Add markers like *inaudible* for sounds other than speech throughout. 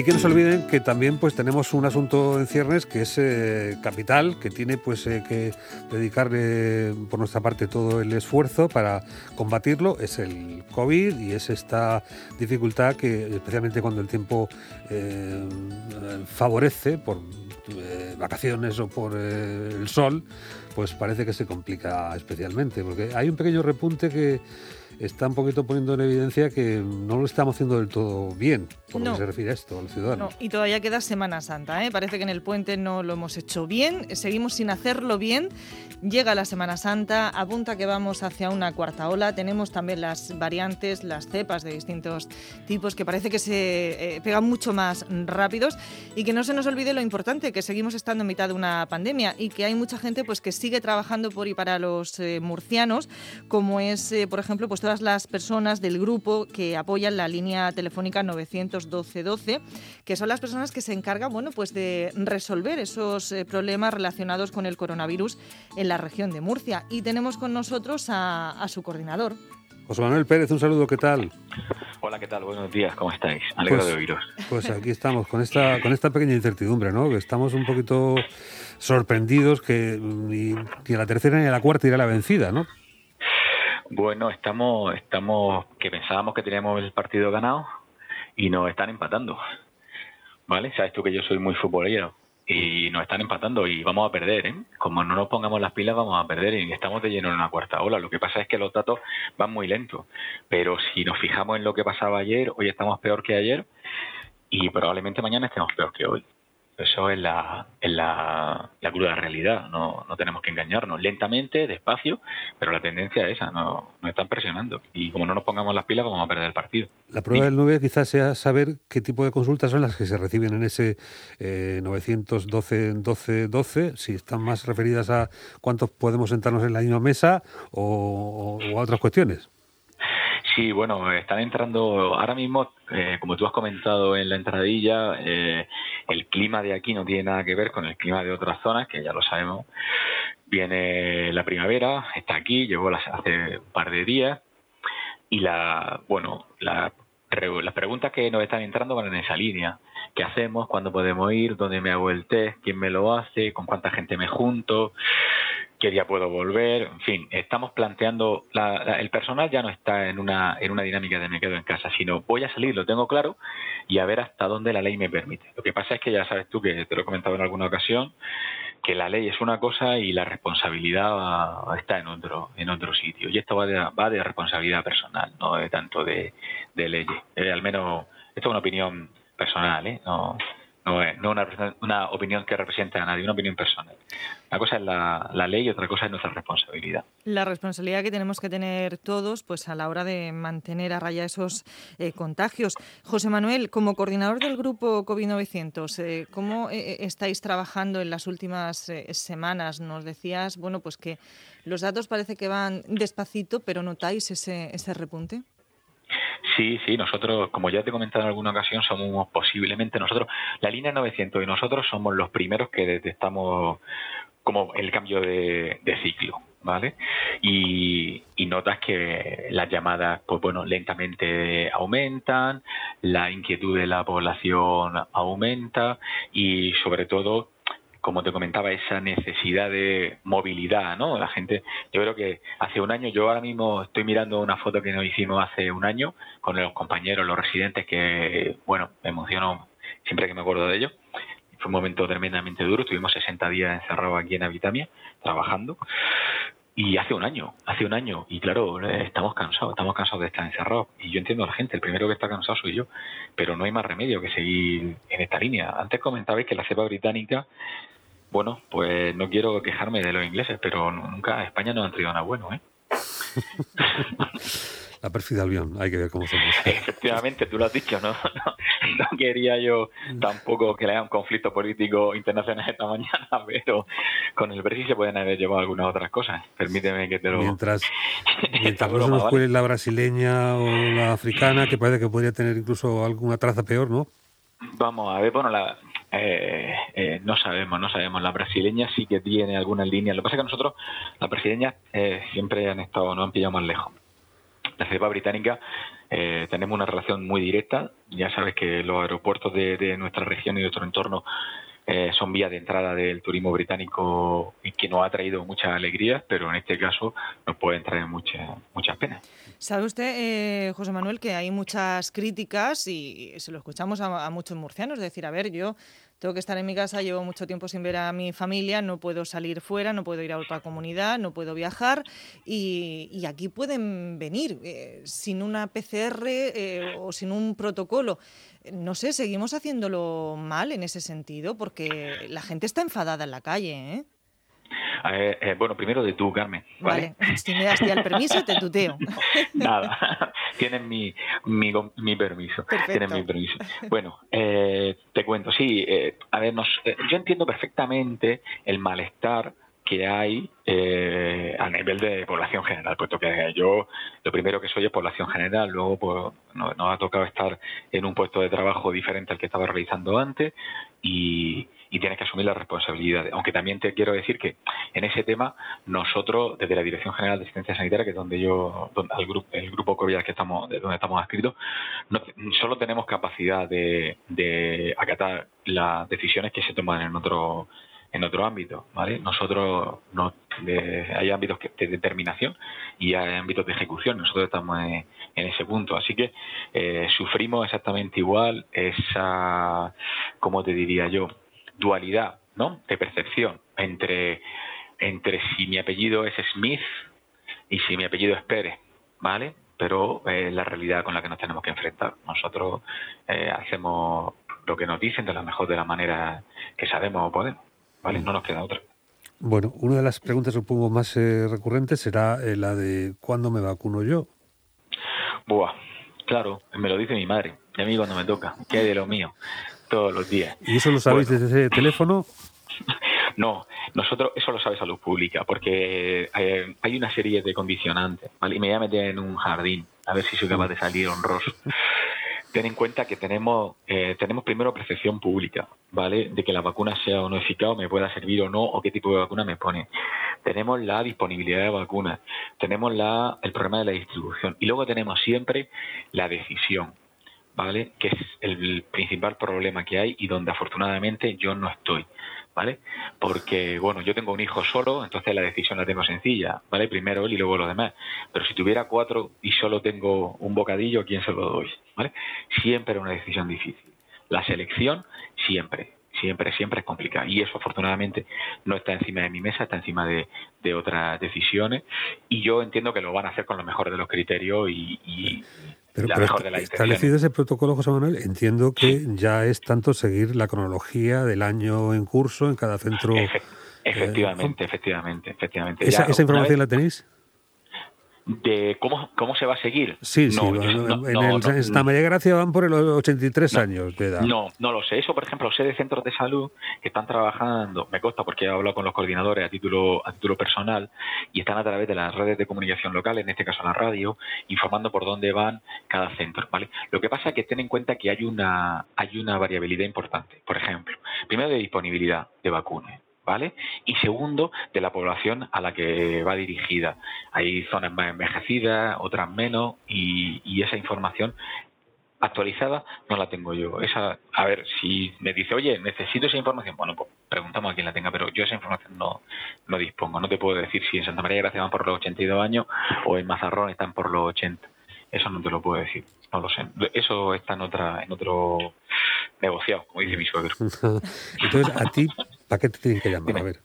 Y que no se olviden que también pues tenemos un asunto en ciernes que es eh, capital, que tiene pues eh, que dedicarle por nuestra parte todo el esfuerzo para combatirlo, es el COVID y es esta dificultad que especialmente cuando el tiempo eh, favorece por vacaciones o por el sol, pues parece que se complica especialmente, porque hay un pequeño repunte que está un poquito poniendo en evidencia que no lo estamos haciendo del todo bien, por lo que se refiere a esto, a los ciudadanos. No, y todavía queda Semana Santa, ¿eh? parece que en el puente no lo hemos hecho bien, seguimos sin hacerlo bien. Llega la Semana Santa, apunta que vamos hacia una cuarta ola, tenemos también las variantes, las cepas de distintos tipos que parece que se eh, pegan mucho más rápidos y que no se nos olvide lo importante, que seguimos estando en mitad de una pandemia y que hay mucha gente pues que sigue trabajando por y para los eh, murcianos, como es, por ejemplo, pues las personas del grupo que apoyan la línea telefónica 91212, que son las personas que se encargan bueno, pues de resolver esos eh, problemas relacionados con el coronavirus en la región de Murcia. Y tenemos con nosotros a, su coordinador. José Manuel Pérez, un saludo, ¿qué tal? Hola, ¿qué tal? Buenos días, ¿cómo estáis? Alegro pues, de oíros. Pues aquí estamos, con esta, con esta pequeña incertidumbre, ¿no? Que estamos un poquito sorprendidos que ni, ni a la tercera ni a la cuarta irá la vencida, ¿no? Bueno, estamos, estamos, que pensábamos que teníamos el partido ganado y nos están empatando. ¿Vale? Sabes tú que yo soy muy futbolero y nos están empatando y vamos a perder, ¿eh? Como no nos pongamos las pilas vamos a perder y estamos de lleno en una cuarta ola. Lo que pasa es que los datos van muy lentos, pero si nos fijamos en lo que pasaba ayer, hoy estamos peor que ayer y probablemente mañana estemos peor que hoy. Eso es la, es la, la cruda realidad, no, no tenemos que engañarnos. Lentamente, despacio, pero la tendencia es esa, nos, están presionando. Y como no nos pongamos las pilas, vamos a perder el partido. La prueba del 9 quizás sea saber qué tipo de consultas son las que se reciben en ese eh, 912 12 12, si están más referidas a cuántos podemos sentarnos en la misma mesa o a otras cuestiones. Sí, bueno, están entrando ahora mismo, eh, como tú has comentado en la entradilla, eh, el clima de aquí no tiene nada que ver con el clima de otras zonas, que ya lo sabemos. Viene la primavera, está aquí, llegó hace un par de días y la, bueno, la, las preguntas que nos están entrando van en esa línea. ¿Qué hacemos? ¿Cuándo podemos ir? ¿Dónde me hago el test? ¿Quién me lo hace? ¿Con cuánta gente me junto? Qué día puedo volver, en fin, estamos planteando, el personal ya no está en una, en una dinámica de me quedo en casa, sino voy a salir, lo tengo claro, y a ver hasta dónde la ley me permite. Lo que pasa es que ya sabes tú, que te lo he comentado en alguna ocasión, que la ley es una cosa y la responsabilidad está en otro, en otro sitio. Y esto va de, va de responsabilidad personal, no de tanto de, de leyes. Eh, al menos, esto es una opinión personal, ¿eh? No, no, es, no una, una, opinión que represente a nadie, una opinión personal. Una cosa es la, la, ley y otra cosa es nuestra responsabilidad. La responsabilidad que tenemos que tener todos pues a la hora de mantener a raya esos eh, contagios. José Manuel, como coordinador del grupo COVID-900, eh, ¿cómo eh, estáis trabajando en las últimas semanas? Nos decías, bueno, pues que los datos parece que van despacito, pero ¿notáis ese, ese repunte? Sí, sí, nosotros, como ya te he comentado en alguna ocasión, somos posiblemente nosotros, la línea 900 y nosotros somos los primeros que detectamos como el cambio de, ciclo, ¿vale? Y, notas que las llamadas, pues bueno, lentamente aumentan, la inquietud de la población aumenta y sobre todo como te comentaba, esa necesidad de movilidad, ¿no? La gente, yo creo que hace un año, yo ahora mismo estoy mirando una foto que nos hicimos hace un año con los compañeros, los residentes, que, bueno, me emociono siempre que me acuerdo de ello. Fue un momento tremendamente duro, estuvimos 60 días encerrados aquí en Habitamia, trabajando. Y hace un año, hace un año, y claro, estamos cansados, estamos cansados de estar encerrados. Y yo entiendo a la gente, el primero que está cansado soy yo, pero no hay más remedio que seguir en esta línea. Antes comentabais que la cepa británica bueno, pues no quiero quejarme de los ingleses, pero nunca España no ha traído nada bueno, ¿eh? *laughs* La perfida avión, hay que ver cómo somos. *laughs* Efectivamente, tú lo has dicho, ¿no? *laughs* No, quería yo tampoco que haya un conflicto político internacional esta mañana, pero con el Brexit se pueden haber llevado algunas otras cosas. Permíteme que te lo... Mientras, mientras no se nos cuele la brasileña o la africana, que parece que podría tener incluso alguna traza peor, ¿no? Vamos a ver, bueno, la, eh, eh, no sabemos, no sabemos. La brasileña sí que tiene algunas líneas. Lo que pasa es que nosotros, la brasileña, eh, siempre han estado, no han pillado más lejos. la cepa británica eh, tenemos una relación muy directa. Ya sabes que los aeropuertos de, nuestra región y de nuestro entorno eh, son vías de entrada del turismo británico que nos ha traído muchas alegrías, pero en este caso nos pueden traer muchas muchas penas. ¿Sabe usted, eh, José Manuel, que hay muchas críticas y se lo escuchamos a, a muchos murcianos? decir, a ver, yo tengo que estar en mi casa, llevo mucho tiempo sin ver a mi familia, no puedo salir fuera, no puedo ir a otra comunidad, no puedo viajar y, aquí pueden venir eh, sin una PCR eh, o sin un protocolo. No sé, seguimos haciéndolo mal en ese sentido porque la gente está enfadada en la calle, ¿eh? Eh, eh, bueno, primero de tú, Carmen. Vale, si me das ya el permiso, te tuteo. *laughs* Nada, *laughs* tienen mi, mi, mi permiso. Tienen mi permiso. *laughs* Bueno, eh, te cuento, sí, a ver, nos, yo entiendo perfectamente el malestar que hay a nivel de población general, puesto que yo lo primero que soy es población general, luego pues, nos ha tocado estar en un puesto de trabajo diferente al que estaba realizando antes y, y tienes que asumir la responsabilidad. Aunque también te quiero decir que en ese tema nosotros, desde la Dirección General de Asistencia Sanitaria, que es donde yo, el grupo, el grupo COVID que estamos, de donde estamos adscritos, solo tenemos capacidad de, de acatar las decisiones que se toman en otro en otro ámbito, ¿vale? Nosotros no, hay ámbitos de determinación y hay ámbitos de ejecución. Nosotros estamos en, ese punto, así que eh, sufrimos exactamente igual esa, ¿cómo te diría yo? Dualidad ¿no? de percepción entre, entre si mi apellido es Smith y si mi apellido es Pérez, ¿vale? Pero es eh, la realidad con la que nos tenemos que enfrentar. Nosotros eh, hacemos lo que nos dicen de la mejor de la manera que sabemos o podemos, ¿vale? Mm. No nos queda otra. Bueno, una de las preguntas supongo más eh, recurrentes será la de ¿cuándo me vacuno yo? Buah, claro, me lo dice mi madre, y a mí cuando me toca, que de lo mío todos los días. ¿Y eso lo sabéis desde ese teléfono? *laughs* No, nosotros eso lo sabe salud pública, porque eh, hay una serie de condicionantes, ¿vale? Y me voy a meter en un jardín, a ver si soy capaz de salir honroso. *laughs* Ten en cuenta que tenemos, eh, tenemos primero percepción pública, ¿vale? De que la vacuna sea o no eficaz, o me pueda servir o no, o qué tipo de vacuna me pone. Tenemos la disponibilidad de vacunas, tenemos la, el problema de la distribución, y luego tenemos siempre la decisión. ¿Vale? Que es el principal problema que hay y donde afortunadamente yo no estoy, ¿vale? Porque, bueno, yo tengo un hijo solo, entonces la decisión la tengo sencilla, ¿vale? Primero él y luego los demás. Pero si tuviera cuatro y solo tengo un bocadillo, ¿a quién se lo doy? ¿Vale? Siempre es una decisión difícil. La selección, siempre, siempre, siempre es complicada. Y eso afortunadamente no está encima de mi mesa, está encima de, otras decisiones. Y yo entiendo que lo van a hacer con lo mejor de los criterios y, pero, establecido ese protocolo, José Manuel, entiendo que ya es tanto seguir la cronología del año en curso en cada centro. efectivamente, efectivamente, efectivamente. ¿Esa, ¿esa información la tenéis? De cómo, cómo se va a seguir. Sí, sí, en, el, Santa María Gracia van por los 83 años de edad. No, no lo sé. Eso, por ejemplo, sé de centros de salud que están trabajando, me consta porque he hablado con los coordinadores a título, a título personal, y están a través de las redes de comunicación local, en este caso la radio, informando por dónde van cada centro. ¿vale? Lo que pasa es que ten en cuenta que hay una, hay una variabilidad importante. Por ejemplo, primero de disponibilidad de vacunas. ¿Vale? Y segundo, de la población a la que va dirigida. Hay zonas más envejecidas, otras menos, y, esa información actualizada no la tengo yo. Esa, a ver, si me dice, oye, necesito esa información, bueno, pues preguntamos a quien la tenga, pero yo esa información no, no dispongo. No te puedo decir si en Santa María de Gracia van por los 82 años o en Mazarrón están por los 80. Eso no te lo puedo decir, no lo sé. Eso está en otra en otro negociado, como dice mi suegro. *laughs* Entonces, a ti, ¿para qué te tienen que llamar? A ver.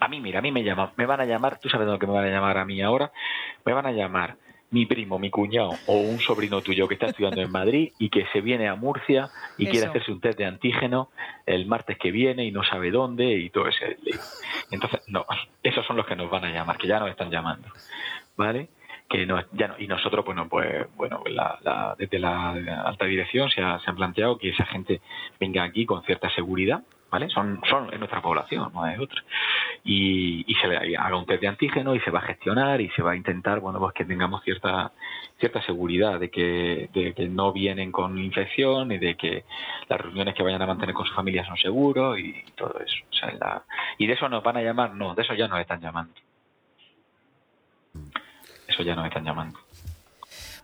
A mí, mira, a mí me llaman, me van a llamar, tú sabes de lo que me van a llamar a mí ahora, me van a llamar mi primo, mi cuñado o un sobrino tuyo que está estudiando en Madrid y que se viene a Murcia y quiere hacerse un test de antígeno el martes que viene y no sabe dónde y todo ese Entonces, no, esos son los que nos van a llamar, que ya nos están llamando. ¿Vale? que no, ya no, y nosotros bueno pues bueno la, desde la alta dirección se ha, se han planteado que esa gente venga aquí con cierta seguridad vale son son en nuestra población no es otra. Y, y se le haga un test de antígeno y se va a gestionar y se va a intentar bueno pues que tengamos cierta cierta seguridad de que, de que no vienen con infección y de que las reuniones que vayan a mantener con su familia son seguros y todo eso. O sea, la, y de eso nos van a llamar no de eso ya nos están llamando. Eso ya nos están llamando.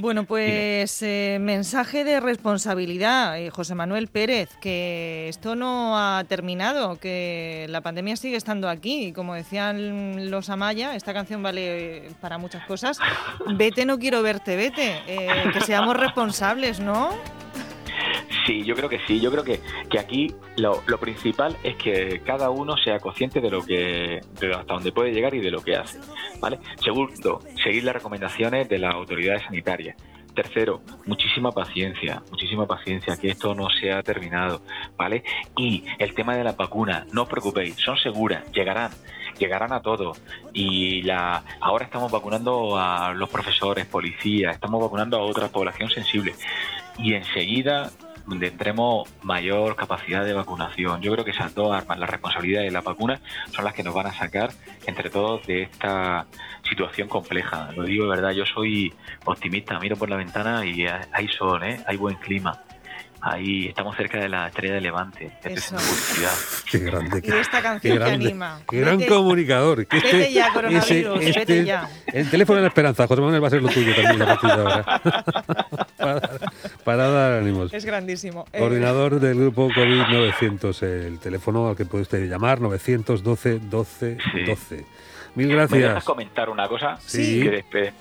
Bueno, pues eh, mensaje de responsabilidad, eh, José Manuel Pérez, que esto no ha terminado, que la pandemia sigue estando aquí. Y como decían los Amaya, esta canción vale para muchas cosas. Vete, no quiero verte, vete. Eh, que seamos responsables, ¿no? Sí, yo creo que sí. Yo creo que, que aquí lo, principal es que cada uno sea consciente de lo que, de hasta dónde puede llegar y de lo que hace. ¿vale? Segundo, seguir las recomendaciones de las autoridades sanitarias. Tercero, muchísima paciencia, muchísima paciencia, que esto no se ha terminado, ¿vale? Y el tema de la vacuna, no os preocupéis, son seguras, llegarán, llegarán a todos. Y la, ahora estamos vacunando a los profesores, policías, estamos vacunando a otra población sensible. Y enseguida tendremos mayor capacidad de vacunación. Yo creo que esas dos armas, la responsabilidad y la vacuna, son las que nos van a sacar entre todos de esta situación compleja. Lo digo de verdad, yo soy optimista, miro por la ventana y hay sol, ¿eh? hay buen clima. Ahí estamos cerca de la estrella de Levante. Eso. Qué grande. y esta canción que anima. Qué gran comunicador. Que vete este, ya, coronavirus, ese, este, vete ya. El teléfono de la esperanza, José Manuel, va a ser lo tuyo también a partir de ahora. *laughs* *laughs* para, para, dar *laughs* ánimos. Es grandísimo. Coordinador del grupo COVID 900, el teléfono al que puede usted llamar, 912 12 12. Mil gracias. ¿Me dejas comentar una cosa? Sí. Que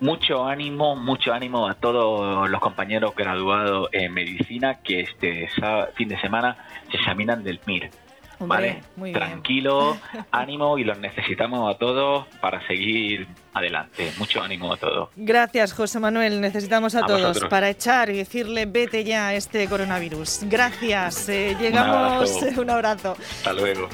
mucho ánimo, mucho ánimo a todos los compañeros graduados en medicina que este fin de semana se examinan del MIR. Hombre, ¿Vale? Tranquilo, *laughs* ánimo y los necesitamos a todos para seguir adelante. Mucho ánimo a todos. Gracias, José Manuel. Necesitamos a, A todos vosotros. para echar y decirle vete ya a este coronavirus. Gracias. Eh, llegamos. abrazo. *laughs* un abrazo. Hasta luego.